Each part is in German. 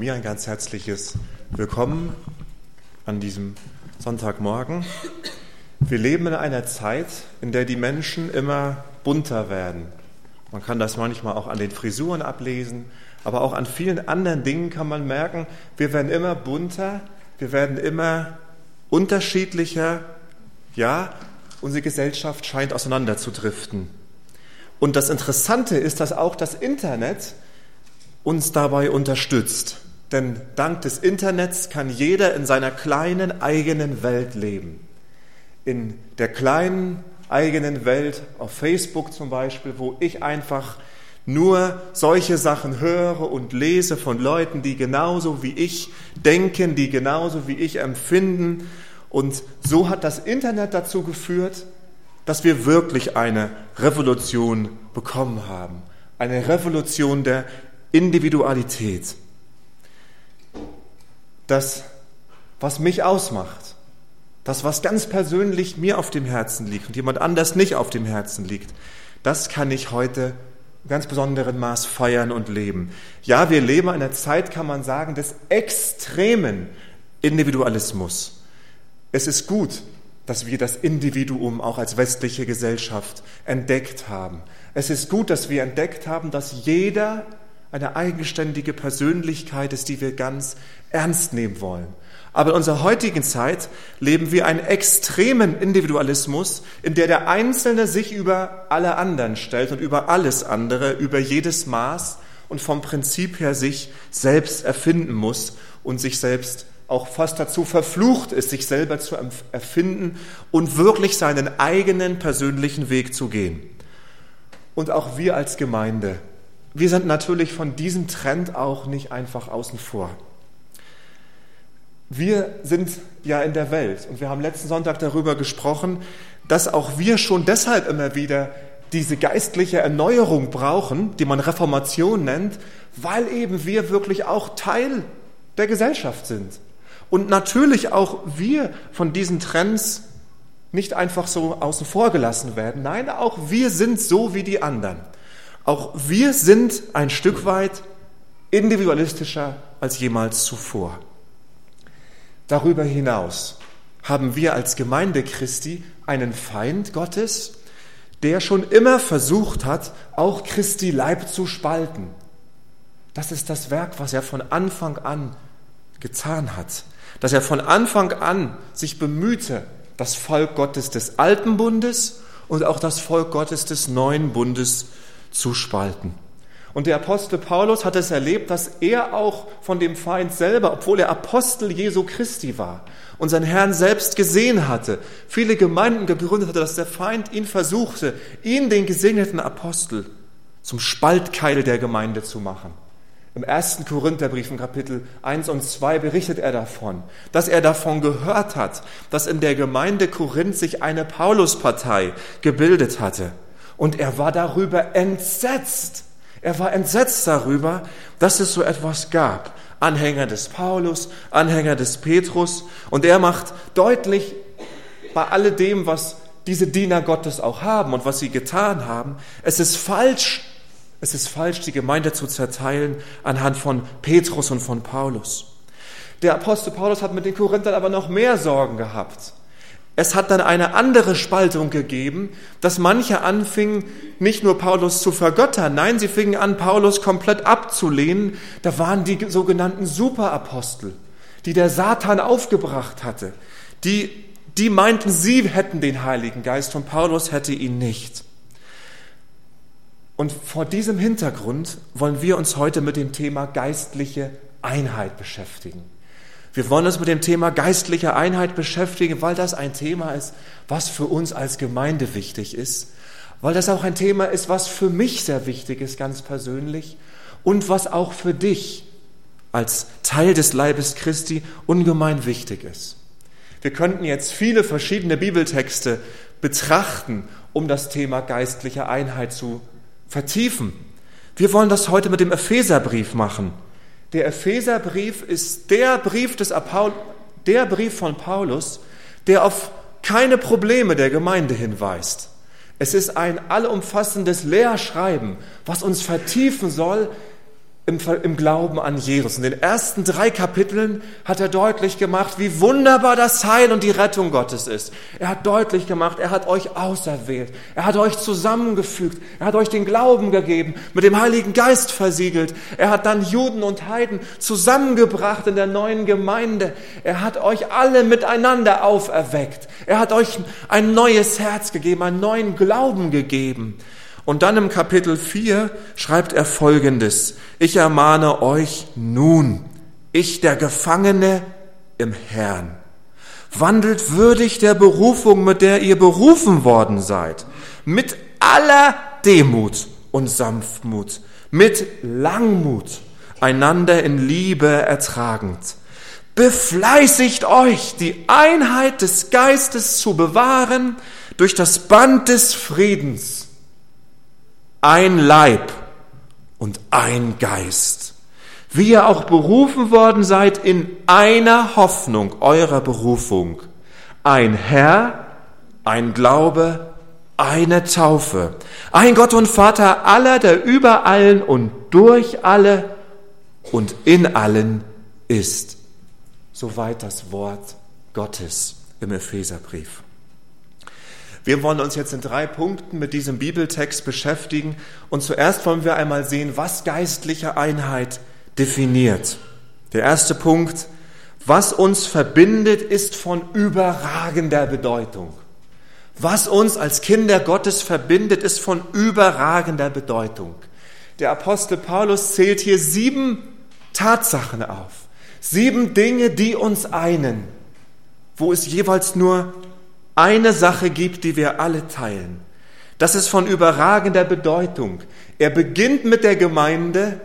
Mir ein ganz herzliches Willkommen an diesem Sonntagmorgen. Wir leben in einer Zeit, in der die Menschen immer bunter werden. Man kann das manchmal auch an den Frisuren ablesen, aber auch an vielen anderen Dingen kann man merken, wir werden immer bunter, wir werden immer unterschiedlicher. Ja, unsere Gesellschaft scheint auseinanderzudriften. Und das Interessante ist, dass auch das Internet uns dabei unterstützt. Denn dank des Internets kann jeder in seiner kleinen eigenen Welt leben. In der kleinen eigenen Welt, auf Facebook zum Beispiel, wo ich einfach nur solche Sachen höre und lese von Leuten, die genauso wie ich denken, die genauso wie ich empfinden. Und so hat das Internet dazu geführt, dass wir wirklich eine Revolution bekommen haben. Eine Revolution der Individualität das, was mich ausmacht, das, was ganz persönlich mir auf dem Herzen liegt und jemand anders nicht auf dem Herzen liegt, das kann ich heute in ganz besonderem Maß feiern und leben. Ja, wir leben in einer Zeit, kann man sagen, des extremen Individualismus. Es ist gut, dass wir das Individuum auch als westliche Gesellschaft entdeckt haben. Es ist gut, dass wir entdeckt haben, dass jeder eine eigenständige Persönlichkeit ist, die wir ganz ernst nehmen wollen. Aber in unserer heutigen Zeit leben wir einen extremen Individualismus, in der der Einzelne sich über alle anderen stellt und über alles andere, über jedes Maß und vom Prinzip her sich selbst erfinden muss und sich selbst auch fast dazu verflucht ist, sich selber zu erfinden und wirklich seinen eigenen persönlichen Weg zu gehen. Und auch wir als Gemeinde, wir sind natürlich von diesem Trend auch nicht einfach außen vor. Wir sind ja in der Welt und wir haben letzten Sonntag darüber gesprochen, dass auch wir schon deshalb immer wieder diese geistliche Erneuerung brauchen, die man Reformation nennt, weil eben wir wirklich auch Teil der Gesellschaft sind. Und natürlich auch wir von diesen Trends nicht einfach so außen vor gelassen werden. Nein, auch wir sind so wie die anderen. Auch wir sind ein Stück weit individualistischer als jemals zuvor. Darüber hinaus haben wir als Gemeinde Christi einen Feind Gottes, der schon immer versucht hat, auch Christi Leib zu spalten. Das ist das Werk, was er von Anfang an getan hat. Dass er von Anfang an sich bemühte, das Volk Gottes des alten Bundes und auch das Volk Gottes des neuen Bundes zu spalten. Und der Apostel Paulus hat es erlebt, dass er auch von dem Feind selber, obwohl er Apostel Jesu Christi war und seinen Herrn selbst gesehen hatte, viele Gemeinden gegründet hatte, dass der Feind ihn versuchte, ihn, den gesegneten Apostel, zum Spaltkeil der Gemeinde zu machen. Im ersten Korintherbrief im Kapitel 1 und 2 berichtet er davon, dass er davon gehört hat, dass in der Gemeinde Korinth sich eine Pauluspartei gebildet hatte. Und er war darüber entsetzt er war entsetzt darüber, dass es so etwas gab. Anhänger des Paulus, Anhänger des Petrus. Und er macht deutlich bei alledem, was diese Diener Gottes auch haben und was sie getan haben, es ist falsch, es ist falsch, die Gemeinde zu zerteilen anhand von Petrus und von Paulus. Der Apostel Paulus hat mit den Korinthern aber noch mehr Sorgen gehabt. Es hat dann eine andere Spaltung gegeben, dass manche anfingen, nicht nur Paulus zu vergöttern, nein, sie fingen an, Paulus komplett abzulehnen. Da waren die sogenannten Superapostel, die der Satan aufgebracht hatte. Die, die meinten, sie hätten den Heiligen Geist und Paulus hätte ihn nicht. Und vor diesem Hintergrund wollen wir uns heute mit dem Thema geistliche Einheit beschäftigen. Wir wollen uns mit dem Thema geistliche Einheit beschäftigen, weil das ein Thema ist, was für uns als Gemeinde wichtig ist, weil das auch ein Thema ist, was für mich sehr wichtig ist, ganz persönlich, und was auch für dich als Teil des Leibes Christi ungemein wichtig ist. Wir könnten jetzt viele verschiedene Bibeltexte betrachten, um das Thema geistliche Einheit zu vertiefen. Wir wollen das heute mit dem Epheserbrief machen. Der Epheserbrief ist der Brief, des Apaul der Brief von Paulus, der auf keine Probleme der Gemeinde hinweist. Es ist ein allumfassendes Lehrschreiben, was uns vertiefen soll im, im Glauben an Jesus. In den ersten drei Kapiteln hat er deutlich gemacht, wie wunderbar das Heil und die Rettung Gottes ist. Er hat deutlich gemacht, er hat euch auserwählt, er hat euch zusammengefügt, er hat euch den Glauben gegeben, mit dem Heiligen Geist versiegelt. Er hat dann Juden und Heiden zusammengebracht in der neuen Gemeinde. Er hat euch alle miteinander auferweckt. Er hat euch ein neues Herz gegeben, einen neuen Glauben gegeben. Und dann im Kapitel 4 schreibt er Folgendes. Ich ermahne euch nun, ich der Gefangene im Herrn. Wandelt würdig der Berufung, mit der ihr berufen worden seid, mit aller Demut und Sanftmut, mit Langmut, einander in Liebe ertragend. Befleißigt euch, die Einheit des Geistes zu bewahren durch das Band des Friedens ein Leib und ein Geist, wie ihr auch berufen worden seid in einer Hoffnung eurer Berufung, ein Herr, ein Glaube, eine Taufe, ein Gott und Vater aller, der über allen und durch alle und in allen ist. Soweit das Wort Gottes im Epheserbrief. Wir wollen uns jetzt in drei Punkten mit diesem Bibeltext beschäftigen und zuerst wollen wir einmal sehen, was geistliche Einheit definiert. Der erste Punkt, was uns verbindet, ist von überragender Bedeutung. Was uns als Kinder Gottes verbindet, ist von überragender Bedeutung. Der Apostel Paulus zählt hier sieben Tatsachen auf. Sieben Dinge, die uns einen, wo es jeweils nur eine Sache gibt, die wir alle teilen. Das ist von überragender Bedeutung. Er beginnt mit der Gemeinde,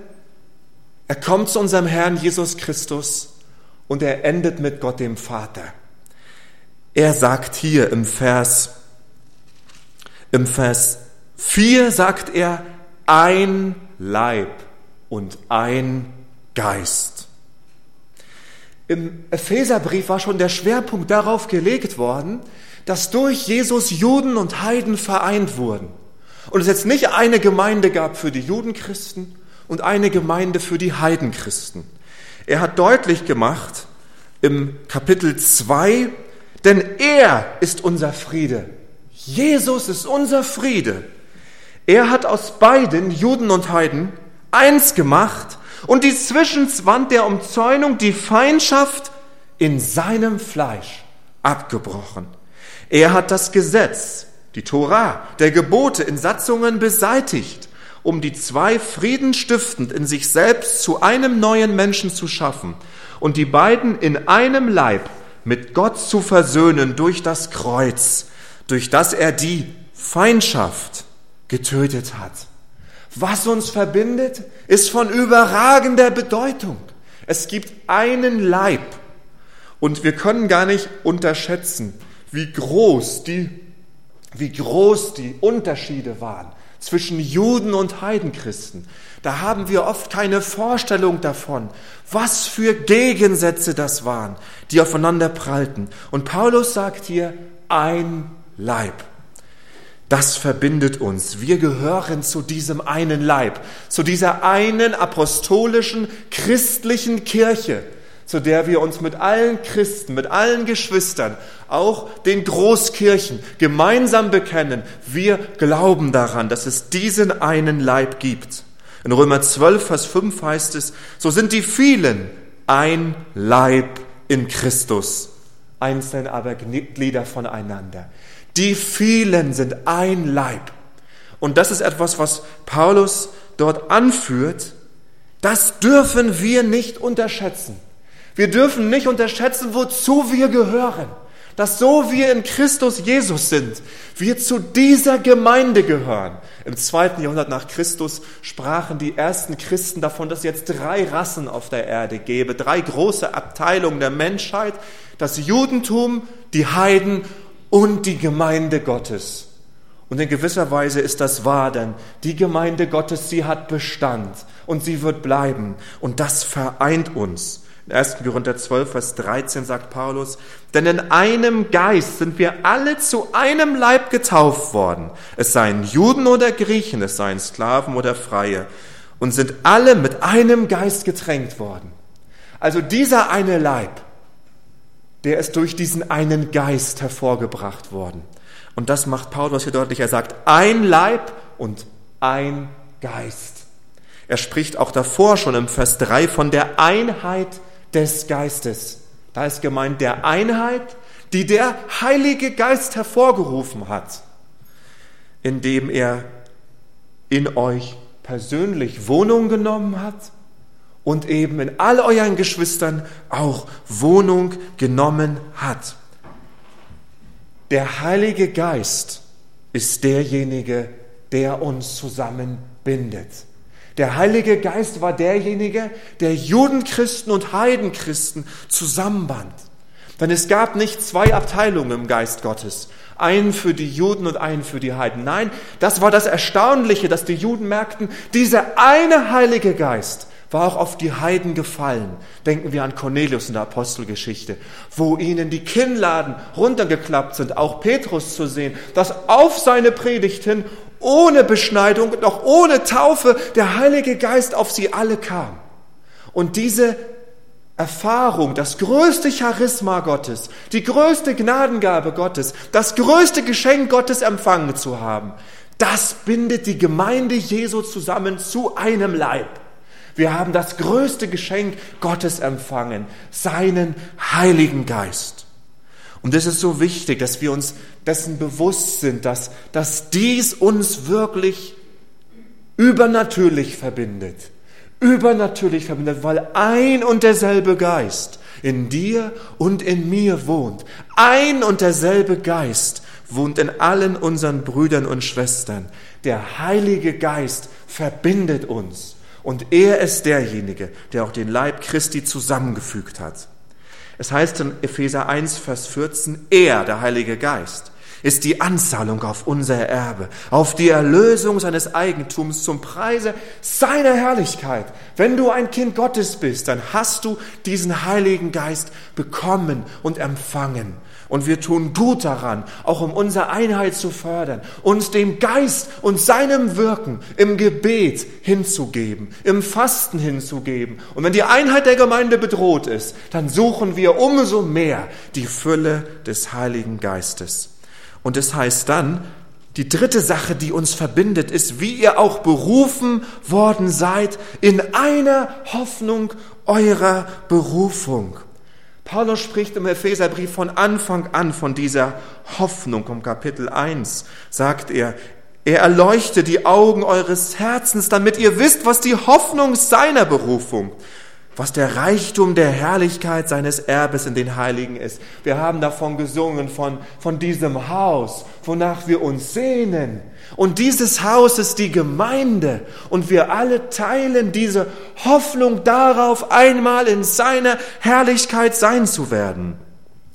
er kommt zu unserem Herrn Jesus Christus und er endet mit Gott dem Vater. Er sagt hier im Vers, im Vers 4 sagt er, ein Leib und ein Geist. Im Epheserbrief war schon der Schwerpunkt darauf gelegt worden, dass durch Jesus Juden und Heiden vereint wurden. Und es jetzt nicht eine Gemeinde gab für die Judenchristen und eine Gemeinde für die Heidenchristen. Er hat deutlich gemacht im Kapitel 2, denn er ist unser Friede. Jesus ist unser Friede. Er hat aus beiden, Juden und Heiden, eins gemacht und die Zwischenwand der Umzäunung, die Feindschaft in seinem Fleisch abgebrochen. Er hat das Gesetz, die Tora, der Gebote in Satzungen beseitigt, um die zwei friedenstiftend in sich selbst zu einem neuen Menschen zu schaffen und die beiden in einem Leib mit Gott zu versöhnen durch das Kreuz, durch das er die Feindschaft getötet hat. Was uns verbindet, ist von überragender Bedeutung. Es gibt einen Leib und wir können gar nicht unterschätzen, wie groß die, wie groß die Unterschiede waren zwischen Juden und Heidenchristen. Da haben wir oft keine Vorstellung davon, was für Gegensätze das waren, die aufeinander prallten. Und Paulus sagt hier, ein Leib. Das verbindet uns. Wir gehören zu diesem einen Leib, zu dieser einen apostolischen, christlichen Kirche, zu der wir uns mit allen Christen, mit allen Geschwistern, auch den Großkirchen gemeinsam bekennen. Wir glauben daran, dass es diesen einen Leib gibt. In Römer 12, Vers 5 heißt es, so sind die vielen ein Leib in Christus, einzeln aber Glieder voneinander. Die vielen sind ein Leib. Und das ist etwas, was Paulus dort anführt. Das dürfen wir nicht unterschätzen. Wir dürfen nicht unterschätzen, wozu wir gehören. Dass so wir in Christus Jesus sind, wir zu dieser Gemeinde gehören. Im zweiten Jahrhundert nach Christus sprachen die ersten Christen davon, dass es jetzt drei Rassen auf der Erde gäbe, drei große Abteilungen der Menschheit, das Judentum, die Heiden und die Gemeinde Gottes. Und in gewisser Weise ist das wahr, denn die Gemeinde Gottes, sie hat Bestand und sie wird bleiben und das vereint uns. In 1. Korinther 12, Vers 13 sagt Paulus, denn in einem Geist sind wir alle zu einem Leib getauft worden. Es seien Juden oder Griechen, es seien Sklaven oder Freie. und sind alle mit einem Geist getränkt worden. Also dieser eine Leib, der ist durch diesen einen Geist hervorgebracht worden. Und das macht Paulus hier deutlich. Er sagt, ein Leib und ein Geist. Er spricht auch davor schon im Vers 3 von der Einheit des Geistes. Da ist gemeint der Einheit, die der Heilige Geist hervorgerufen hat, indem er in euch persönlich Wohnung genommen hat und eben in all euren Geschwistern auch Wohnung genommen hat. Der Heilige Geist ist derjenige, der uns zusammenbindet. Der Heilige Geist war derjenige, der Judenchristen und Heidenchristen zusammenband. Denn es gab nicht zwei Abteilungen im Geist Gottes, einen für die Juden und einen für die Heiden. Nein, das war das Erstaunliche, dass die Juden merkten, dieser eine Heilige Geist war auch auf die Heiden gefallen. Denken wir an Cornelius in der Apostelgeschichte, wo ihnen die Kinnladen runtergeklappt sind, auch Petrus zu sehen, dass auf seine Predigt hin ohne Beschneidung und auch ohne Taufe der Heilige Geist auf sie alle kam. Und diese Erfahrung, das größte Charisma Gottes, die größte Gnadengabe Gottes, das größte Geschenk Gottes empfangen zu haben, das bindet die Gemeinde Jesu zusammen zu einem Leib. Wir haben das größte Geschenk Gottes empfangen, seinen Heiligen Geist. Und es ist so wichtig, dass wir uns dessen bewusst sind, dass, dass dies uns wirklich übernatürlich verbindet. Übernatürlich verbindet, weil ein und derselbe Geist in dir und in mir wohnt. Ein und derselbe Geist wohnt in allen unseren Brüdern und Schwestern. Der Heilige Geist verbindet uns. Und er ist derjenige, der auch den Leib Christi zusammengefügt hat. Es heißt in Epheser 1, Vers 14, er, der Heilige Geist, ist die Anzahlung auf unser Erbe, auf die Erlösung seines Eigentums zum Preise seiner Herrlichkeit. Wenn du ein Kind Gottes bist, dann hast du diesen Heiligen Geist bekommen und empfangen. Und wir tun gut daran, auch um unsere Einheit zu fördern, uns dem Geist und seinem Wirken im Gebet hinzugeben, im Fasten hinzugeben. Und wenn die Einheit der Gemeinde bedroht ist, dann suchen wir umso mehr die Fülle des Heiligen Geistes. Und es heißt dann, die dritte Sache, die uns verbindet, ist, wie ihr auch berufen worden seid in einer Hoffnung eurer Berufung. Paulus spricht im Epheserbrief von Anfang an von dieser Hoffnung. Um Kapitel 1 sagt er, er erleuchte die Augen eures Herzens, damit ihr wisst, was die Hoffnung seiner Berufung was der Reichtum der Herrlichkeit seines Erbes in den Heiligen ist. Wir haben davon gesungen, von, von diesem Haus, wonach wir uns sehnen. Und dieses Haus ist die Gemeinde. Und wir alle teilen diese Hoffnung darauf, einmal in seiner Herrlichkeit sein zu werden.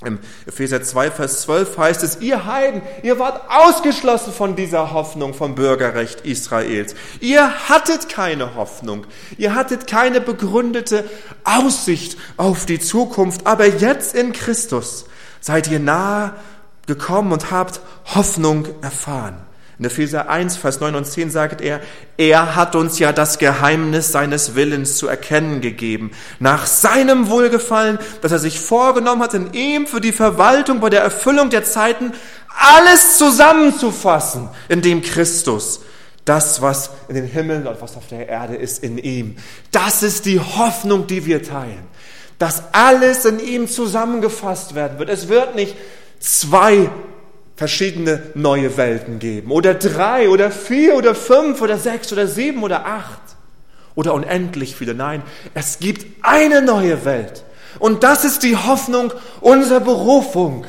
Im Epheser 2, Vers 12 heißt es, ihr Heiden, ihr wart ausgeschlossen von dieser Hoffnung vom Bürgerrecht Israels. Ihr hattet keine Hoffnung. Ihr hattet keine begründete Aussicht auf die Zukunft. Aber jetzt in Christus seid ihr nahe gekommen und habt Hoffnung erfahren. In Epheser 1, Vers 9 und 10 sagt er, er hat uns ja das Geheimnis seines Willens zu erkennen gegeben, nach seinem Wohlgefallen, dass er sich vorgenommen hat, in ihm für die Verwaltung bei der Erfüllung der Zeiten alles zusammenzufassen, in dem Christus das, was in den Himmeln und was auf der Erde ist, in ihm. Das ist die Hoffnung, die wir teilen. Dass alles in ihm zusammengefasst werden wird. Es wird nicht zwei verschiedene neue Welten geben. Oder drei oder vier oder fünf oder sechs oder sieben oder acht. Oder unendlich viele. Nein, es gibt eine neue Welt. Und das ist die Hoffnung unserer Berufung,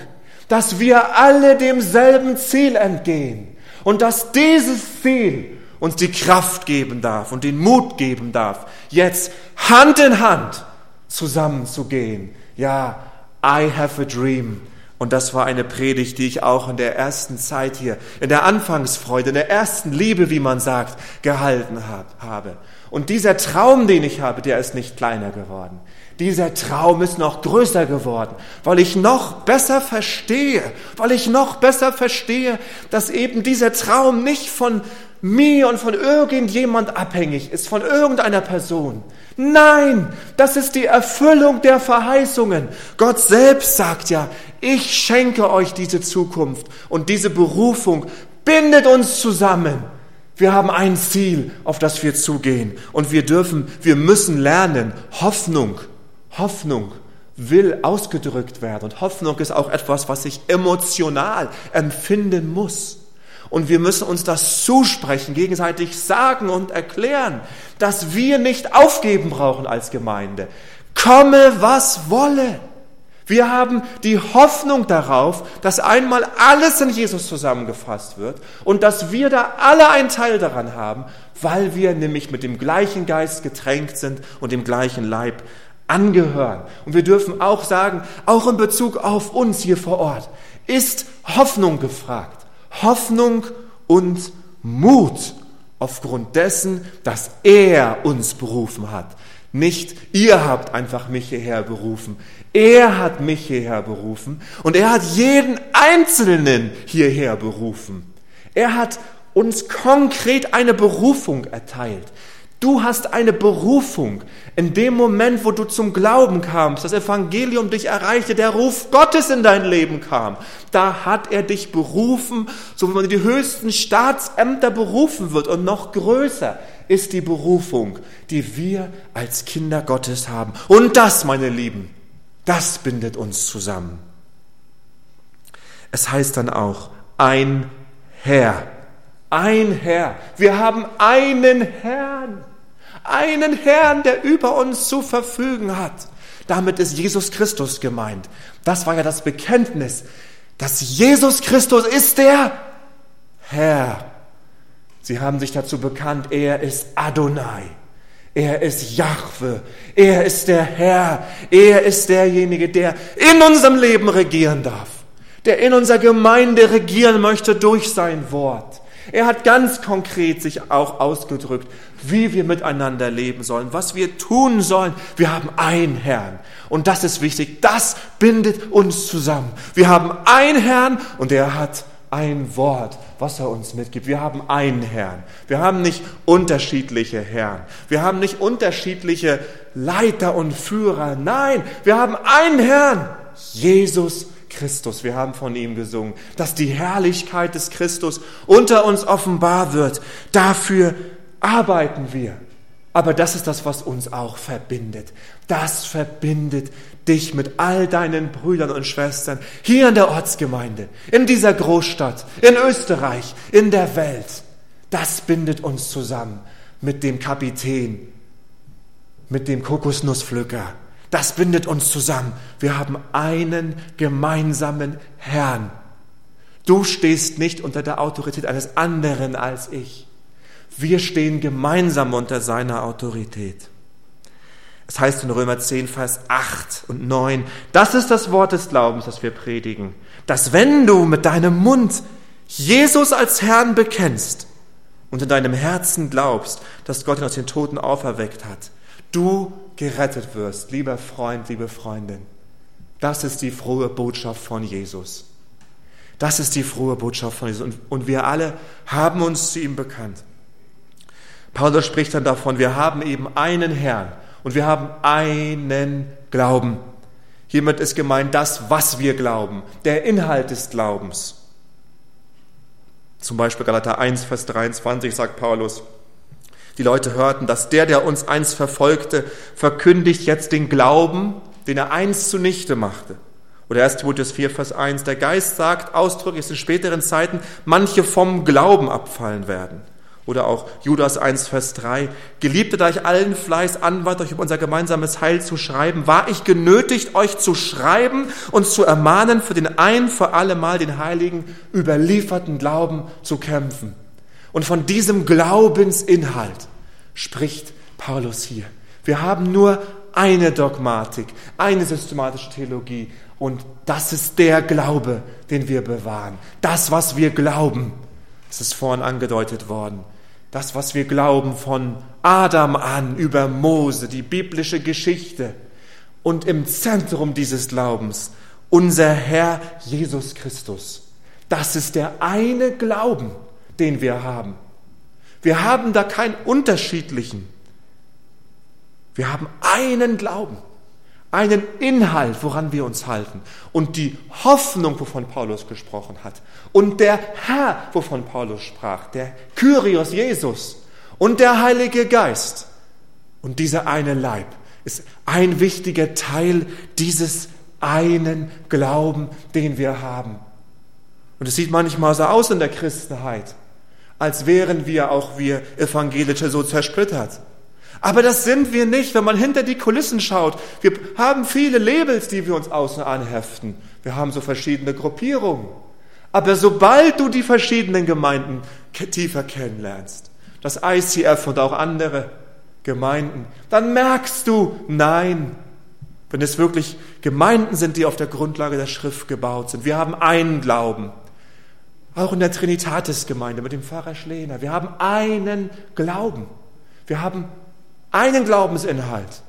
dass wir alle demselben Ziel entgehen. Und dass dieses Ziel uns die Kraft geben darf und den Mut geben darf, jetzt Hand in Hand zusammenzugehen. Ja, I have a dream. Und das war eine Predigt, die ich auch in der ersten Zeit hier, in der Anfangsfreude, in der ersten Liebe, wie man sagt, gehalten habe. Und dieser Traum, den ich habe, der ist nicht kleiner geworden. dieser Traum ist noch größer geworden, weil ich noch besser verstehe, weil ich noch besser verstehe, dass eben dieser Traum nicht von mir und von irgendjemand abhängig ist, von irgendeiner Person. Nein, das ist die Erfüllung der Verheißungen. Gott selbst sagt ja, ich schenke euch diese Zukunft und diese Berufung bindet uns zusammen. Wir haben ein Ziel, auf das wir zugehen und wir dürfen, wir müssen lernen, Hoffnung, Hoffnung will ausgedrückt werden und Hoffnung ist auch etwas, was ich emotional empfinden muss. Und wir müssen uns das zusprechen, gegenseitig sagen und erklären, dass wir nicht aufgeben brauchen als Gemeinde. Komme, was wolle. Wir haben die Hoffnung darauf, dass einmal alles in Jesus zusammengefasst wird und dass wir da alle einen Teil daran haben, weil wir nämlich mit dem gleichen Geist getränkt sind und dem gleichen Leib angehören. Und wir dürfen auch sagen, auch in Bezug auf uns hier vor Ort, ist Hoffnung gefragt. Hoffnung und Mut aufgrund dessen, dass er uns berufen hat. Nicht ihr habt einfach mich hierher berufen. Er hat mich hierher berufen und er hat jeden Einzelnen hierher berufen. Er hat uns konkret eine Berufung erteilt. Du hast eine Berufung. In dem Moment, wo du zum Glauben kamst, das Evangelium dich erreichte, der Ruf Gottes in dein Leben kam, da hat er dich berufen, so wie man in die höchsten Staatsämter berufen wird. Und noch größer ist die Berufung, die wir als Kinder Gottes haben. Und das, meine Lieben, das bindet uns zusammen. Es heißt dann auch, ein Herr. Ein Herr. Wir haben einen Herrn. Einen Herrn, der über uns zu verfügen hat. Damit ist Jesus Christus gemeint. Das war ja das Bekenntnis, dass Jesus Christus ist der Herr. Sie haben sich dazu bekannt, er ist Adonai. Er ist Jahwe. Er ist der Herr. Er ist derjenige, der in unserem Leben regieren darf. Der in unserer Gemeinde regieren möchte durch sein Wort. Er hat ganz konkret sich auch ausgedrückt, wie wir miteinander leben sollen, was wir tun sollen. Wir haben einen Herrn. Und das ist wichtig. Das bindet uns zusammen. Wir haben einen Herrn und er hat ein Wort, was er uns mitgibt. Wir haben einen Herrn. Wir haben nicht unterschiedliche Herren. Wir haben nicht unterschiedliche Leiter und Führer. Nein, wir haben einen Herrn. Jesus Christus. Wir haben von ihm gesungen, dass die Herrlichkeit des Christus unter uns offenbar wird. Dafür arbeiten wir. Aber das ist das, was uns auch verbindet. Das verbindet dich mit all deinen Brüdern und Schwestern hier in der Ortsgemeinde, in dieser Großstadt, in Österreich, in der Welt. Das bindet uns zusammen mit dem Kapitän, mit dem Kokosnusspflücker, das bindet uns zusammen. Wir haben einen gemeinsamen Herrn. Du stehst nicht unter der Autorität eines anderen als ich. Wir stehen gemeinsam unter seiner Autorität. Es heißt in Römer 10, Vers 8 und 9, das ist das Wort des Glaubens, das wir predigen, dass wenn du mit deinem Mund Jesus als Herrn bekennst und in deinem Herzen glaubst, dass Gott ihn aus den Toten auferweckt hat, du gerettet wirst, lieber Freund, liebe Freundin. Das ist die frohe Botschaft von Jesus. Das ist die frohe Botschaft von Jesus. Und, und wir alle haben uns zu ihm bekannt. Paulus spricht dann davon, wir haben eben einen Herrn und wir haben einen Glauben. Hiermit ist gemeint das, was wir glauben, der Inhalt des Glaubens. Zum Beispiel Galater 1, Vers 23 sagt Paulus, die Leute hörten, dass der, der uns einst verfolgte, verkündigt jetzt den Glauben, den er einst zunichte machte. Oder 1 Timotheus 4, Vers 1, der Geist sagt ausdrücklich, dass in späteren Zeiten manche vom Glauben abfallen werden. Oder auch Judas 1, Vers 3, Geliebte, da ich allen Fleiß anwandte, euch über unser gemeinsames Heil zu schreiben, war ich genötigt, euch zu schreiben und zu ermahnen, für den ein für alle Mal den Heiligen überlieferten Glauben zu kämpfen. Und von diesem Glaubensinhalt spricht Paulus hier. Wir haben nur eine Dogmatik, eine systematische Theologie und das ist der Glaube, den wir bewahren. Das, was wir glauben, das ist vorhin angedeutet worden. Das, was wir glauben von Adam an über Mose, die biblische Geschichte und im Zentrum dieses Glaubens unser Herr Jesus Christus. Das ist der eine Glauben, den wir haben. Wir haben da keinen unterschiedlichen. Wir haben einen Glauben, einen Inhalt, woran wir uns halten. Und die Hoffnung, wovon Paulus gesprochen hat. Und der Herr, wovon Paulus sprach, der Kyrios Jesus und der Heilige Geist. Und dieser eine Leib ist ein wichtiger Teil dieses einen Glauben, den wir haben. Und es sieht manchmal so aus in der Christenheit, als wären wir auch wir Evangelische so zersplittert. Aber das sind wir nicht, wenn man hinter die Kulissen schaut. Wir haben viele Labels, die wir uns außen anheften. Wir haben so verschiedene Gruppierungen. Aber sobald du die verschiedenen Gemeinden tiefer kennenlernst, das ICF und auch andere Gemeinden, dann merkst du, nein, wenn es wirklich Gemeinden sind, die auf der Grundlage der Schrift gebaut sind. Wir haben einen Glauben. Auch in der Trinitatis-Gemeinde mit dem Pfarrer Schlehner. Wir haben einen Glauben. Wir haben einen Glaubensinhalt.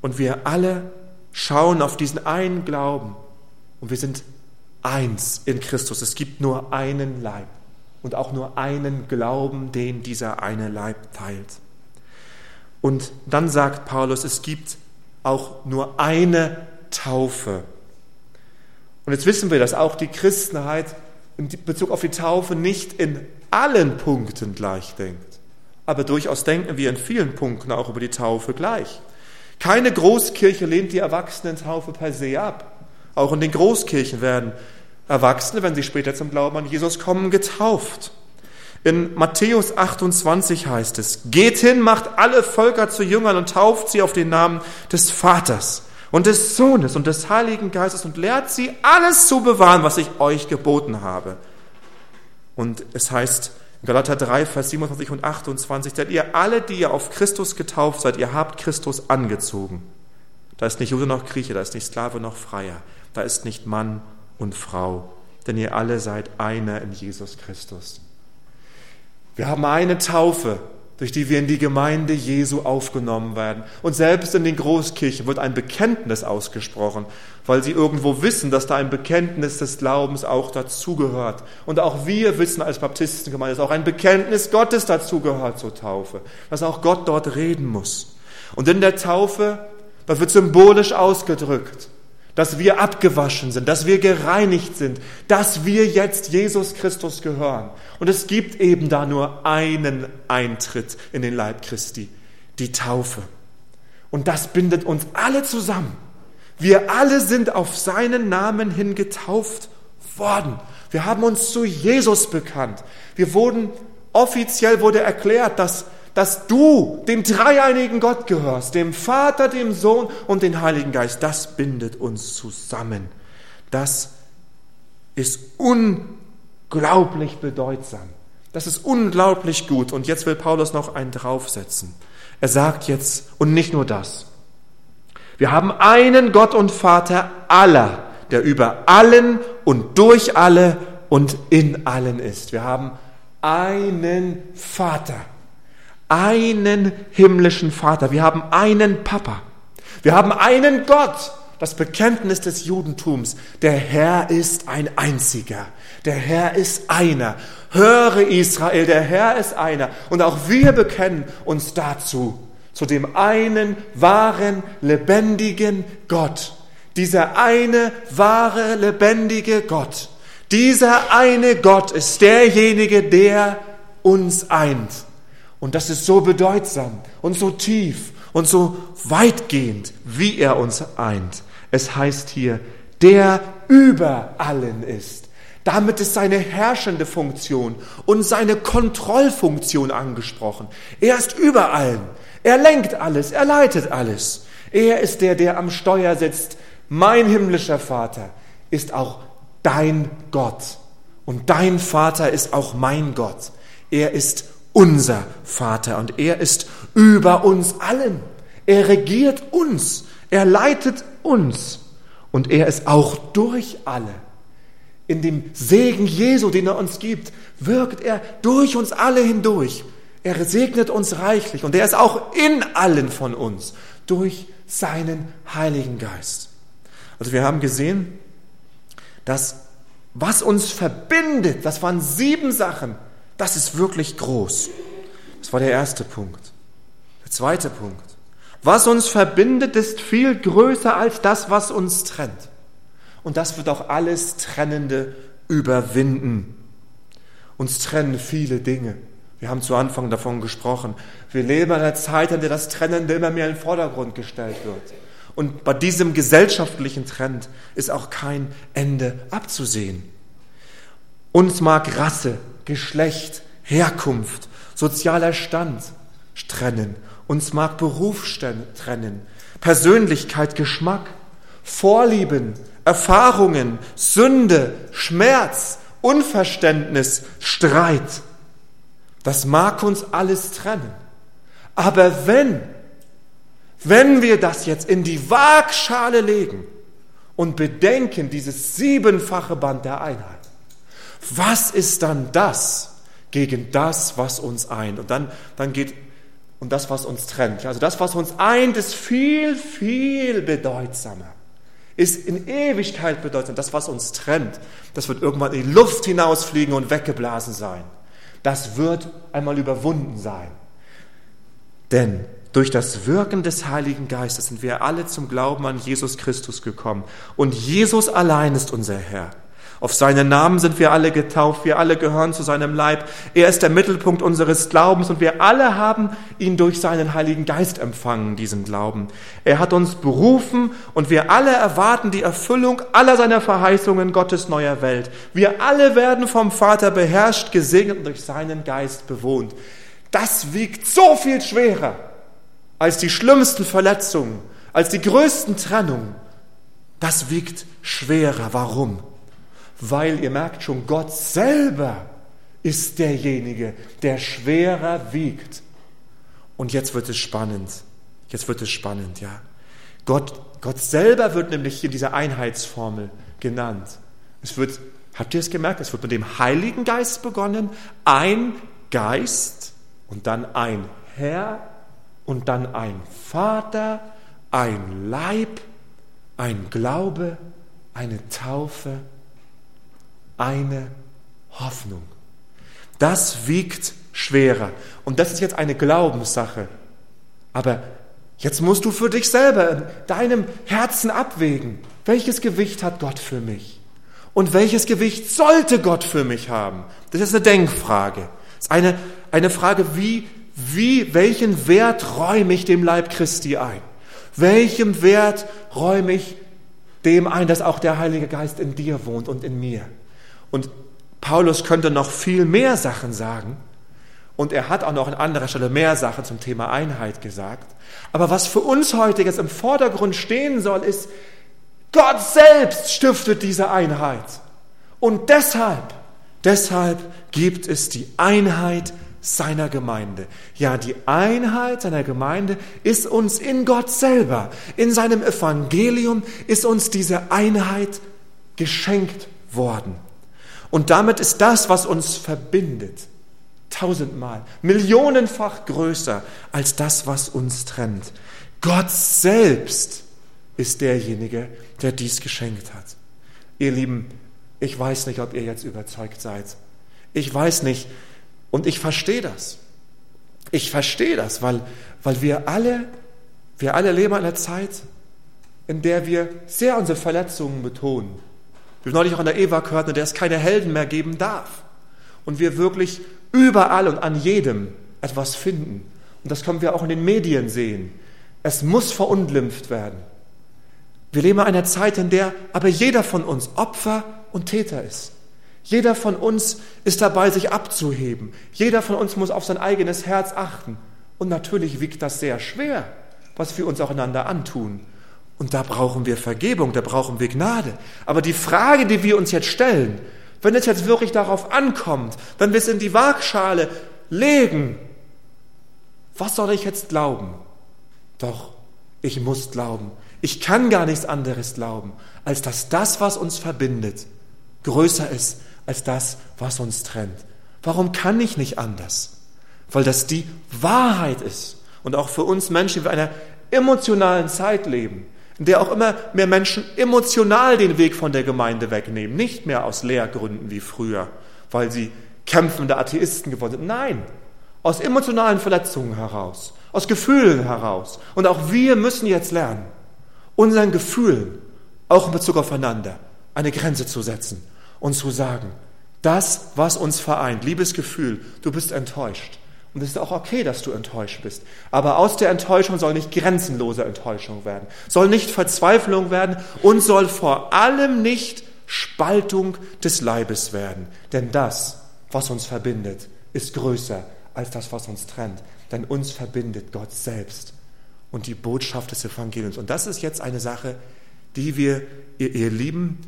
Und wir alle schauen auf diesen einen Glauben. Und wir sind eins in Christus. Es gibt nur einen Leib. Und auch nur einen Glauben, den dieser eine Leib teilt. Und dann sagt Paulus, es gibt auch nur eine Taufe. Und jetzt wissen wir, dass auch die Christenheit in Bezug auf die Taufe nicht in allen Punkten gleich denkt. Aber durchaus denken wir in vielen Punkten auch über die Taufe gleich. Keine Großkirche lehnt die Erwachsenentaufe per se ab. Auch in den Großkirchen werden Erwachsene, wenn sie später zum Glauben an Jesus kommen, getauft. In Matthäus 28 heißt es, geht hin, macht alle Völker zu Jüngern und tauft sie auf den Namen des Vaters und des Sohnes und des Heiligen Geistes und lehrt sie alles zu bewahren, was ich euch geboten habe. Und es heißt Galater 3, Vers 27 und 28, denn ihr alle, die ihr auf Christus getauft seid, ihr habt Christus angezogen. Da ist nicht Jude noch Grieche, da ist nicht Sklave noch Freier, da ist nicht Mann und Frau, denn ihr alle seid einer in Jesus Christus. Wir haben eine Taufe, durch die wir in die Gemeinde Jesu aufgenommen werden. Und selbst in den Großkirchen wird ein Bekenntnis ausgesprochen, weil sie irgendwo wissen, dass da ein Bekenntnis des Glaubens auch dazugehört. Und auch wir wissen als Baptistengemeinde, dass auch ein Bekenntnis Gottes dazugehört zur Taufe, dass auch Gott dort reden muss. Und in der Taufe, da wird symbolisch ausgedrückt, dass wir abgewaschen sind, dass wir gereinigt sind, dass wir jetzt Jesus Christus gehören. Und es gibt eben da nur einen Eintritt in den Leib Christi, die Taufe. Und das bindet uns alle zusammen. Wir alle sind auf seinen Namen hin getauft worden. Wir haben uns zu Jesus bekannt. Wir wurden, offiziell wurde erklärt, dass dass du dem dreieinigen Gott gehörst, dem Vater, dem Sohn und dem Heiligen Geist. Das bindet uns zusammen. Das ist unglaublich bedeutsam. Das ist unglaublich gut. Und jetzt will Paulus noch einen draufsetzen. Er sagt jetzt, und nicht nur das. Wir haben einen Gott und Vater aller, der über allen und durch alle und in allen ist. Wir haben einen Vater einen himmlischen Vater, wir haben einen Papa, wir haben einen Gott. Das Bekenntnis des Judentums, der Herr ist ein einziger, der Herr ist einer. Höre Israel, der Herr ist einer. Und auch wir bekennen uns dazu, zu dem einen wahren, lebendigen Gott. Dieser eine wahre, lebendige Gott. Dieser eine Gott ist derjenige, der uns eint. Und das ist so bedeutsam und so tief und so weitgehend, wie er uns eint. Es heißt hier, der über allen ist. Damit ist seine herrschende Funktion und seine Kontrollfunktion angesprochen. Er ist über allen. Er lenkt alles, er leitet alles. Er ist der, der am Steuer sitzt. Mein himmlischer Vater ist auch dein Gott. Und dein Vater ist auch mein Gott. Er ist unser Vater und er ist über uns allen. Er regiert uns, er leitet uns und er ist auch durch alle. In dem Segen Jesu, den er uns gibt, wirkt er durch uns alle hindurch. Er segnet uns reichlich und er ist auch in allen von uns durch seinen Heiligen Geist. Also wir haben gesehen, dass was uns verbindet, das waren sieben Sachen, das ist wirklich groß. Das war der erste Punkt. Der zweite Punkt. Was uns verbindet, ist viel größer als das, was uns trennt. Und das wird auch alles Trennende überwinden. Uns trennen viele Dinge. Wir haben zu Anfang davon gesprochen. Wir leben in einer Zeit, in der das Trennende immer mehr in den Vordergrund gestellt wird. Und bei diesem gesellschaftlichen Trend ist auch kein Ende abzusehen. Uns mag Rasse, Geschlecht, Herkunft, sozialer Stand trennen. Uns mag Beruf trennen, Persönlichkeit, Geschmack, Vorlieben, Erfahrungen, Sünde, Schmerz, Unverständnis, Streit. Das mag uns alles trennen. Aber wenn, wenn wir das jetzt in die Waagschale legen und bedenken dieses siebenfache Band der Einheit, was ist dann das gegen das, was uns eint? Und dann, dann geht um das, was uns trennt. Also das, was uns eint, ist viel, viel bedeutsamer ist in Ewigkeit bedeutsam. Das, was uns trennt, das wird irgendwann in die Luft hinausfliegen und weggeblasen sein. Das wird einmal überwunden sein. Denn durch das Wirken des Heiligen Geistes sind wir alle zum Glauben an Jesus Christus gekommen. Und Jesus allein ist unser Herr. Auf seinen Namen sind wir alle getauft, wir alle gehören zu seinem Leib. Er ist der Mittelpunkt unseres Glaubens und wir alle haben ihn durch seinen Heiligen Geist empfangen, diesen Glauben. Er hat uns berufen und wir alle erwarten die Erfüllung aller seiner Verheißungen Gottes neuer Welt. Wir alle werden vom Vater beherrscht, gesegnet und durch seinen Geist bewohnt. Das wiegt so viel schwerer als die schlimmsten Verletzungen, als die größten Trennungen. Das wiegt schwerer. Warum? Weil ihr merkt schon, Gott selber ist derjenige, der schwerer wiegt. Und jetzt wird es spannend. Jetzt wird es spannend, ja. Gott, Gott selber wird nämlich hier diese Einheitsformel genannt. Es wird, habt ihr es gemerkt? Es wird mit dem Heiligen Geist begonnen. Ein Geist und dann ein Herr und dann ein Vater, ein Leib, ein Glaube, eine Taufe eine Hoffnung. Das wiegt schwerer. Und das ist jetzt eine Glaubenssache. Aber jetzt musst du für dich selber in deinem Herzen abwägen, welches Gewicht hat Gott für mich? Und welches Gewicht sollte Gott für mich haben? Das ist eine Denkfrage. Das ist eine, eine Frage, wie, wie, welchen Wert räume ich dem Leib Christi ein? Welchem Wert räume ich dem ein, dass auch der Heilige Geist in dir wohnt und in mir? Und Paulus könnte noch viel mehr Sachen sagen. Und er hat auch noch an anderer Stelle mehr Sachen zum Thema Einheit gesagt. Aber was für uns heute jetzt im Vordergrund stehen soll, ist, Gott selbst stiftet diese Einheit. Und deshalb, deshalb gibt es die Einheit seiner Gemeinde. Ja, die Einheit seiner Gemeinde ist uns in Gott selber, in seinem Evangelium ist uns diese Einheit geschenkt worden. Und damit ist das, was uns verbindet, tausendmal, millionenfach größer als das, was uns trennt. Gott selbst ist derjenige, der dies geschenkt hat. Ihr Lieben, ich weiß nicht, ob ihr jetzt überzeugt seid. Ich weiß nicht. Und ich verstehe das. Ich verstehe das, weil, weil wir alle, wir alle leben in einer Zeit, in der wir sehr unsere Verletzungen betonen wir neulich auch an der Eva gehört, in der es keine Helden mehr geben darf. Und wir wirklich überall und an jedem etwas finden. Und das können wir auch in den Medien sehen. Es muss verunglimpft werden. Wir leben in einer Zeit, in der aber jeder von uns Opfer und Täter ist. Jeder von uns ist dabei, sich abzuheben. Jeder von uns muss auf sein eigenes Herz achten. Und natürlich wiegt das sehr schwer, was wir uns auch einander antun. Und da brauchen wir Vergebung, da brauchen wir Gnade. Aber die Frage, die wir uns jetzt stellen, wenn es jetzt wirklich darauf ankommt, wenn wir es in die Waagschale legen, was soll ich jetzt glauben? Doch, ich muss glauben. Ich kann gar nichts anderes glauben, als dass das, was uns verbindet, größer ist als das, was uns trennt. Warum kann ich nicht anders? Weil das die Wahrheit ist. Und auch für uns Menschen, die wir einer emotionalen Zeit leben, in der auch immer mehr Menschen emotional den Weg von der Gemeinde wegnehmen, nicht mehr aus Lehrgründen wie früher, weil sie kämpfende Atheisten geworden sind. Nein, aus emotionalen Verletzungen heraus, aus Gefühlen heraus. Und auch wir müssen jetzt lernen, unseren Gefühlen, auch in Bezug aufeinander, eine Grenze zu setzen und zu sagen, das, was uns vereint, liebes Gefühl, du bist enttäuscht. Und es ist auch okay, dass du enttäuscht bist. Aber aus der Enttäuschung soll nicht grenzenlose Enttäuschung werden, soll nicht Verzweiflung werden und soll vor allem nicht Spaltung des Leibes werden. Denn das, was uns verbindet, ist größer als das, was uns trennt. Denn uns verbindet Gott selbst und die Botschaft des Evangeliums. Und das ist jetzt eine Sache, die wir, ihr, ihr Lieben,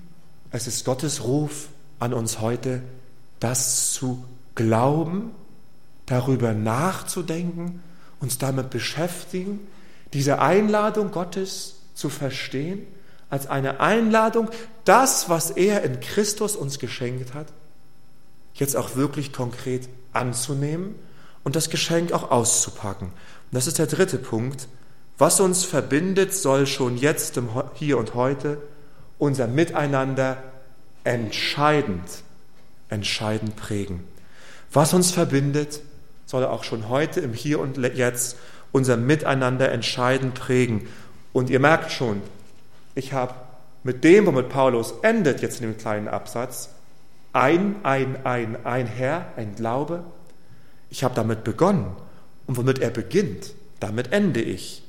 es ist Gottes Ruf an uns heute, das zu glauben, darüber nachzudenken, uns damit beschäftigen, diese Einladung Gottes zu verstehen, als eine Einladung, das, was er in Christus uns geschenkt hat, jetzt auch wirklich konkret anzunehmen und das Geschenk auch auszupacken. Und das ist der dritte Punkt. Was uns verbindet, soll schon jetzt im Hier und Heute unser Miteinander entscheidend, entscheidend prägen. Was uns verbindet, soll auch schon heute im Hier und Jetzt unser Miteinander entscheidend prägen. Und ihr merkt schon, ich habe mit dem, womit Paulus endet jetzt in dem kleinen Absatz, ein, ein, ein, ein Herr, ein Glaube. Ich habe damit begonnen. Und womit er beginnt, damit ende ich.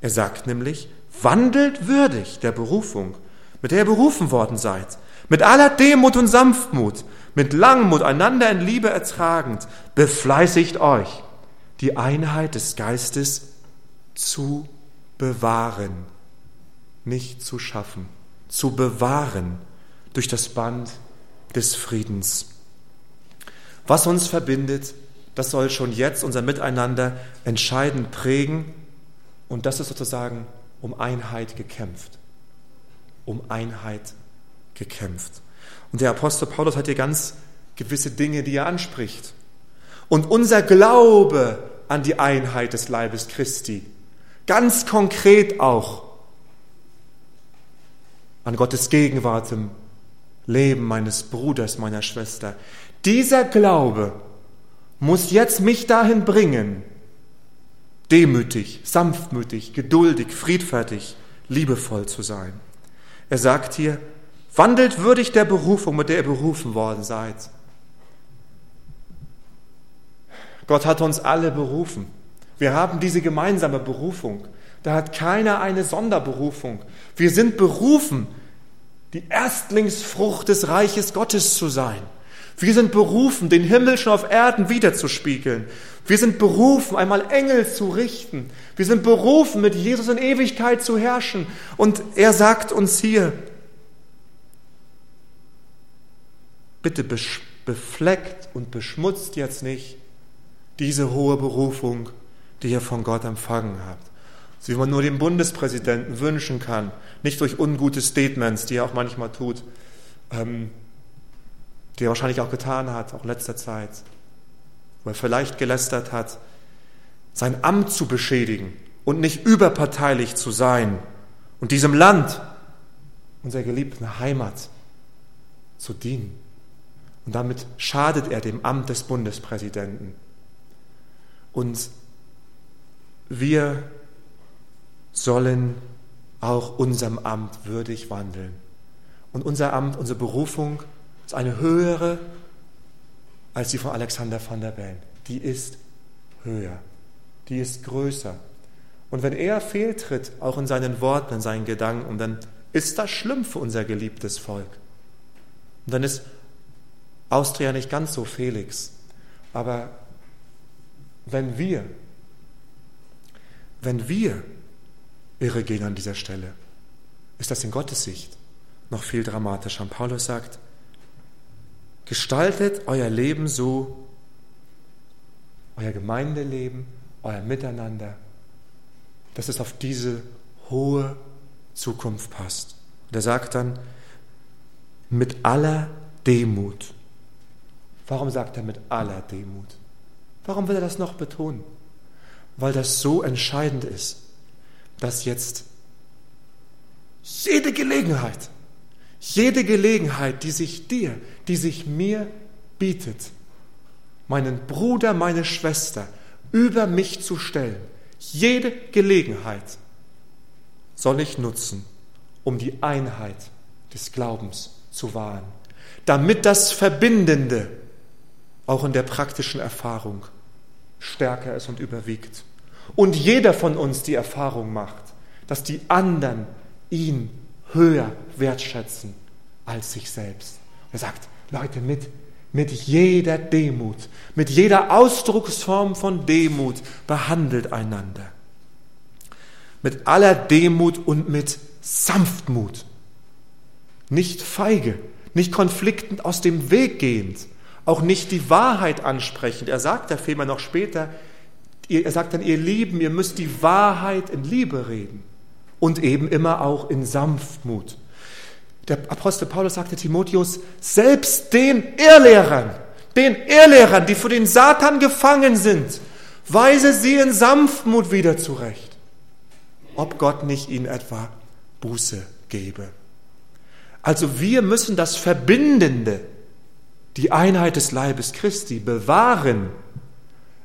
Er sagt nämlich, wandelt würdig der Berufung, mit der ihr berufen worden seid, mit aller Demut und Sanftmut, mit Langmut einander in Liebe ertragend, befleißigt euch, die Einheit des Geistes zu bewahren, nicht zu schaffen, zu bewahren durch das Band des Friedens. Was uns verbindet, das soll schon jetzt unser Miteinander entscheidend prägen und das ist sozusagen um Einheit gekämpft. Um Einheit gekämpft. Und der Apostel Paulus hat hier ganz gewisse Dinge, die er anspricht. Und unser Glaube an die Einheit des Leibes Christi, ganz konkret auch an Gottes Gegenwart im Leben meines Bruders, meiner Schwester. Dieser Glaube muss jetzt mich dahin bringen, demütig, sanftmütig, geduldig, friedfertig, liebevoll zu sein. Er sagt hier, wandelt würdig der Berufung, mit der ihr berufen worden seid. Gott hat uns alle berufen. Wir haben diese gemeinsame Berufung. Da hat keiner eine Sonderberufung. Wir sind berufen, die Erstlingsfrucht des Reiches Gottes zu sein. Wir sind berufen, den Himmel schon auf Erden wiederzuspiegeln. Wir sind berufen, einmal Engel zu richten. Wir sind berufen, mit Jesus in Ewigkeit zu herrschen. Und er sagt uns hier, bitte befleckt und beschmutzt jetzt nicht diese hohe Berufung, die ihr von Gott empfangen habt. So wie man nur dem Bundespräsidenten wünschen kann, nicht durch ungute Statements, die er auch manchmal tut, ähm, die er wahrscheinlich auch getan hat, auch in letzter Zeit, wo er vielleicht gelästert hat, sein Amt zu beschädigen und nicht überparteilich zu sein und diesem Land, unserer geliebten Heimat, zu dienen. Und damit schadet er dem Amt des Bundespräsidenten. Und wir sollen auch unserem Amt würdig wandeln. Und unser Amt, unsere Berufung ist eine höhere als die von Alexander van der Bellen. Die ist höher, die ist größer. Und wenn er fehltritt, auch in seinen Worten, in seinen Gedanken, dann ist das schlimm für unser geliebtes Volk. Und dann ist Austria nicht ganz so Felix. Aber wenn wir, wenn wir irre gehen an dieser Stelle, ist das in Gottes Sicht noch viel dramatischer. Und Paulus sagt, gestaltet euer Leben so, euer Gemeindeleben, euer Miteinander, dass es auf diese hohe Zukunft passt. Und er sagt dann, mit aller Demut. Warum sagt er mit aller Demut? Warum will er das noch betonen? Weil das so entscheidend ist. dass jetzt jede Gelegenheit, jede Gelegenheit, die sich dir, die sich mir bietet, meinen Bruder, meine Schwester über mich zu stellen, jede Gelegenheit soll ich nutzen, um die Einheit des Glaubens zu wahren, damit das Verbindende auch in der praktischen Erfahrung stärker ist und überwiegt. Und jeder von uns die Erfahrung macht, dass die anderen ihn höher wertschätzen als sich selbst. Er sagt, Leute, mit, mit jeder Demut, mit jeder Ausdrucksform von Demut behandelt einander. Mit aller Demut und mit Sanftmut. Nicht feige, nicht konfliktend aus dem Weg gehend, auch nicht die Wahrheit ansprechend. Er sagt da vielmehr noch später, er sagt dann, ihr Lieben, ihr müsst die Wahrheit in Liebe reden und eben immer auch in Sanftmut. Der Apostel Paulus sagte Timotheus, selbst den Irrlehrern, den Irrlehrern, die für den Satan gefangen sind, weise sie in Sanftmut wieder zurecht, ob Gott nicht ihnen etwa Buße gebe. Also wir müssen das Verbindende, die Einheit des Leibes Christi bewahren,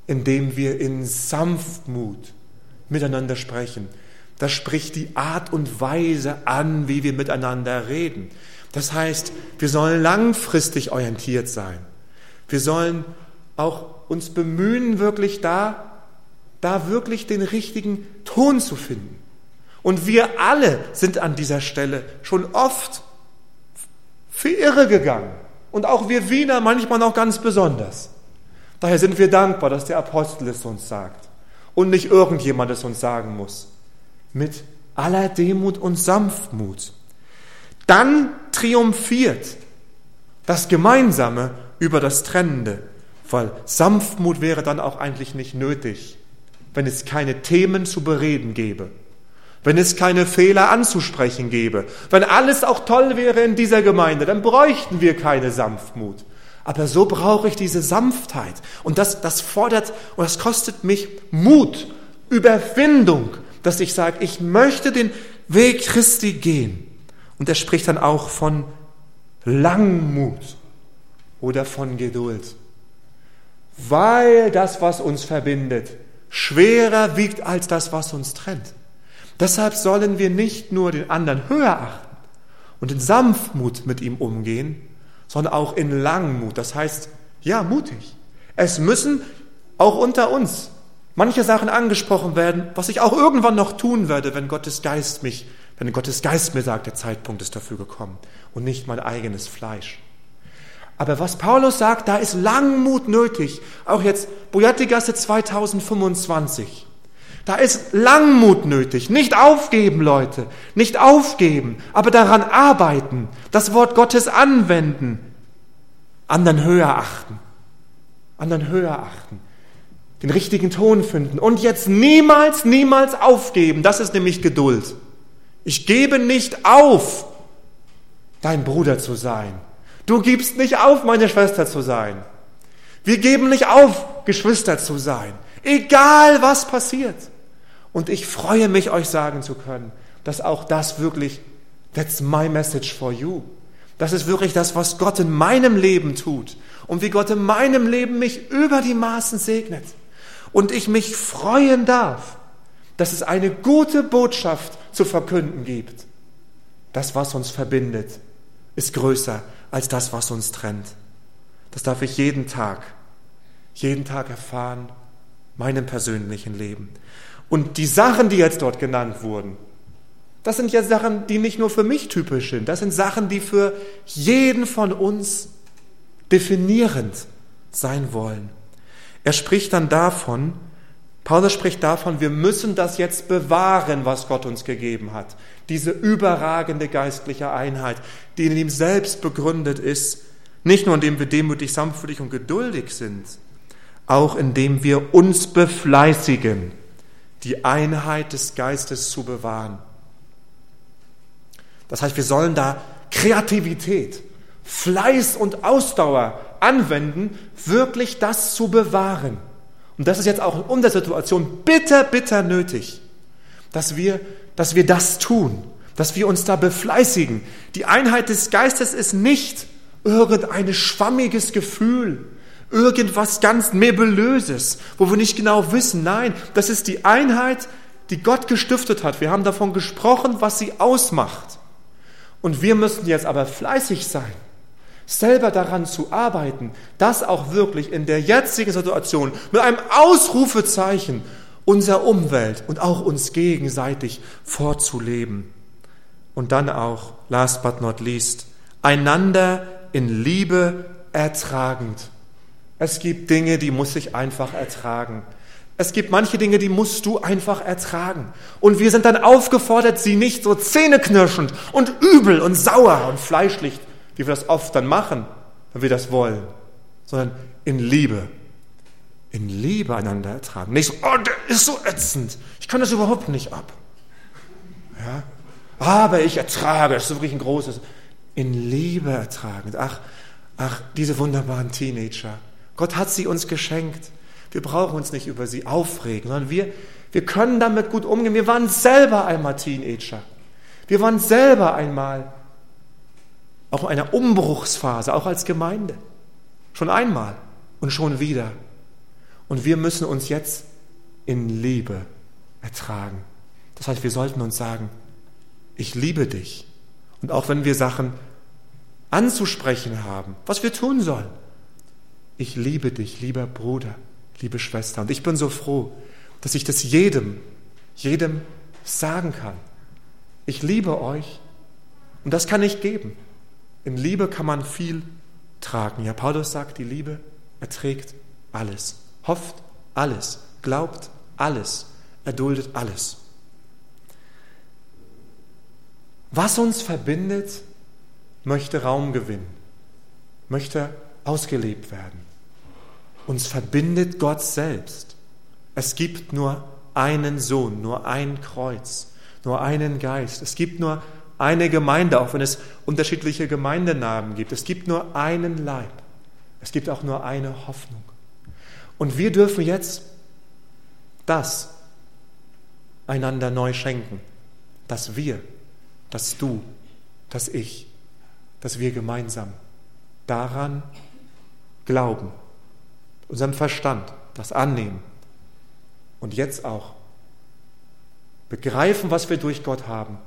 indem wir in Sanftmut miteinander sprechen. Das spricht die Art und Weise an, wie wir miteinander reden. Das heißt, wir sollen langfristig orientiert sein. Wir sollen auch uns bemühen, wirklich da, da wirklich den richtigen Ton zu finden. Und wir alle sind an dieser Stelle schon oft für irre gegangen. Und auch wir Wiener manchmal noch ganz besonders. Daher sind wir dankbar, dass der Apostel es uns sagt und nicht irgendjemand es uns sagen muss. Mit aller Demut und Sanftmut. Dann triumphiert das Gemeinsame über das Trennende, weil Sanftmut wäre dann auch eigentlich nicht nötig, wenn es keine Themen zu bereden gäbe, wenn es keine Fehler anzusprechen gäbe, wenn alles auch toll wäre in dieser Gemeinde, dann bräuchten wir keine Sanftmut. Aber so brauche ich diese Sanftheit. Und das, das fordert und das kostet mich Mut, Überwindung, dass ich sage, ich möchte den Weg Christi gehen. Und er spricht dann auch von Langmut oder von Geduld. Weil das, was uns verbindet, schwerer wiegt als das, was uns trennt. Deshalb sollen wir nicht nur den anderen höher achten und in Sanftmut mit ihm umgehen, sondern auch in Langmut. Das heißt, ja, mutig. Es müssen auch unter uns manche Sachen angesprochen werden, was ich auch irgendwann noch tun werde, wenn Gottes Geist mich, wenn Gottes Geist mir sagt, der Zeitpunkt ist dafür gekommen und nicht mein eigenes Fleisch. Aber was Paulus sagt, da ist Langmut nötig. Auch jetzt Boyatigasse 2025. Da ist Langmut nötig. Nicht aufgeben, Leute. Nicht aufgeben, aber daran arbeiten. Das Wort Gottes anwenden. Anderen höher achten. Anderen höher achten. Den richtigen Ton finden. Und jetzt niemals, niemals aufgeben. Das ist nämlich Geduld. Ich gebe nicht auf, dein Bruder zu sein. Du gibst nicht auf, meine Schwester zu sein. Wir geben nicht auf, Geschwister zu sein. Egal was passiert. Und ich freue mich, euch sagen zu können, dass auch das wirklich, that's my message for you. Das ist wirklich das, was Gott in meinem Leben tut und wie Gott in meinem Leben mich über die Maßen segnet. Und ich mich freuen darf, dass es eine gute Botschaft zu verkünden gibt. Das, was uns verbindet, ist größer als das, was uns trennt. Das darf ich jeden Tag, jeden Tag erfahren, meinem persönlichen Leben. Und die Sachen, die jetzt dort genannt wurden, das sind ja Sachen, die nicht nur für mich typisch sind, das sind Sachen, die für jeden von uns definierend sein wollen. Er spricht dann davon, Paulus spricht davon, wir müssen das jetzt bewahren, was Gott uns gegeben hat. Diese überragende geistliche Einheit, die in ihm selbst begründet ist, nicht nur indem wir demütig, sanftmütig und geduldig sind, auch indem wir uns befleißigen die Einheit des Geistes zu bewahren. Das heißt, wir sollen da Kreativität, Fleiß und Ausdauer anwenden, wirklich das zu bewahren. Und das ist jetzt auch in unserer Situation bitter, bitter nötig. dass wir, dass wir das tun, dass wir uns da befleißigen. Die Einheit des Geistes ist nicht irgendein schwammiges Gefühl, irgendwas ganz Nebulöses, wo wir nicht genau wissen. Nein, das ist die Einheit, die Gott gestiftet hat. Wir haben davon gesprochen, was sie ausmacht. Und wir müssen jetzt aber fleißig sein, selber daran zu arbeiten, das auch wirklich in der jetzigen Situation mit einem Ausrufezeichen unserer Umwelt und auch uns gegenseitig vorzuleben. Und dann auch, last but not least, einander in Liebe ertragend. Es gibt Dinge, die muss ich einfach ertragen. Es gibt manche Dinge, die musst du einfach ertragen. Und wir sind dann aufgefordert, sie nicht so zähneknirschend und übel und sauer und fleischlich, wie wir das oft dann machen, wenn wir das wollen, sondern in Liebe. In Liebe einander ertragen. Nicht so, oh, der ist so ätzend. Ich kann das überhaupt nicht ab. Ja? Aber ich ertrage, das ist wirklich ein großes. In Liebe ertragen. Ach, ach, diese wunderbaren Teenager. Gott hat sie uns geschenkt. Wir brauchen uns nicht über sie aufregen, sondern wir, wir können damit gut umgehen. Wir waren selber einmal Teenager. Wir waren selber einmal auch in einer Umbruchsphase, auch als Gemeinde. Schon einmal und schon wieder. Und wir müssen uns jetzt in Liebe ertragen. Das heißt, wir sollten uns sagen, ich liebe dich. Und auch wenn wir Sachen anzusprechen haben, was wir tun sollen, ich liebe dich, lieber Bruder, liebe Schwester. Und ich bin so froh, dass ich das jedem, jedem sagen kann. Ich liebe euch und das kann ich geben. In Liebe kann man viel tragen. Ja, Paulus sagt, die Liebe erträgt alles, hofft alles, glaubt alles, erduldet alles. Was uns verbindet, möchte Raum gewinnen, möchte ausgelebt werden. Uns verbindet Gott selbst. Es gibt nur einen Sohn, nur ein Kreuz, nur einen Geist. Es gibt nur eine Gemeinde, auch wenn es unterschiedliche Gemeindenamen gibt. Es gibt nur einen Leib. Es gibt auch nur eine Hoffnung. Und wir dürfen jetzt das einander neu schenken, dass wir, dass du, dass ich, dass wir gemeinsam daran glauben, unserem Verstand das annehmen und jetzt auch begreifen, was wir durch Gott haben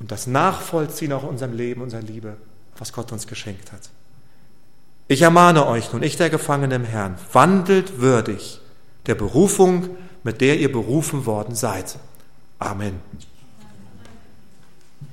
und das nachvollziehen auch in unserem Leben, unserer Liebe, was Gott uns geschenkt hat. Ich ermahne euch nun, ich der Gefangene im Herrn, wandelt würdig der Berufung, mit der ihr berufen worden seid. Amen.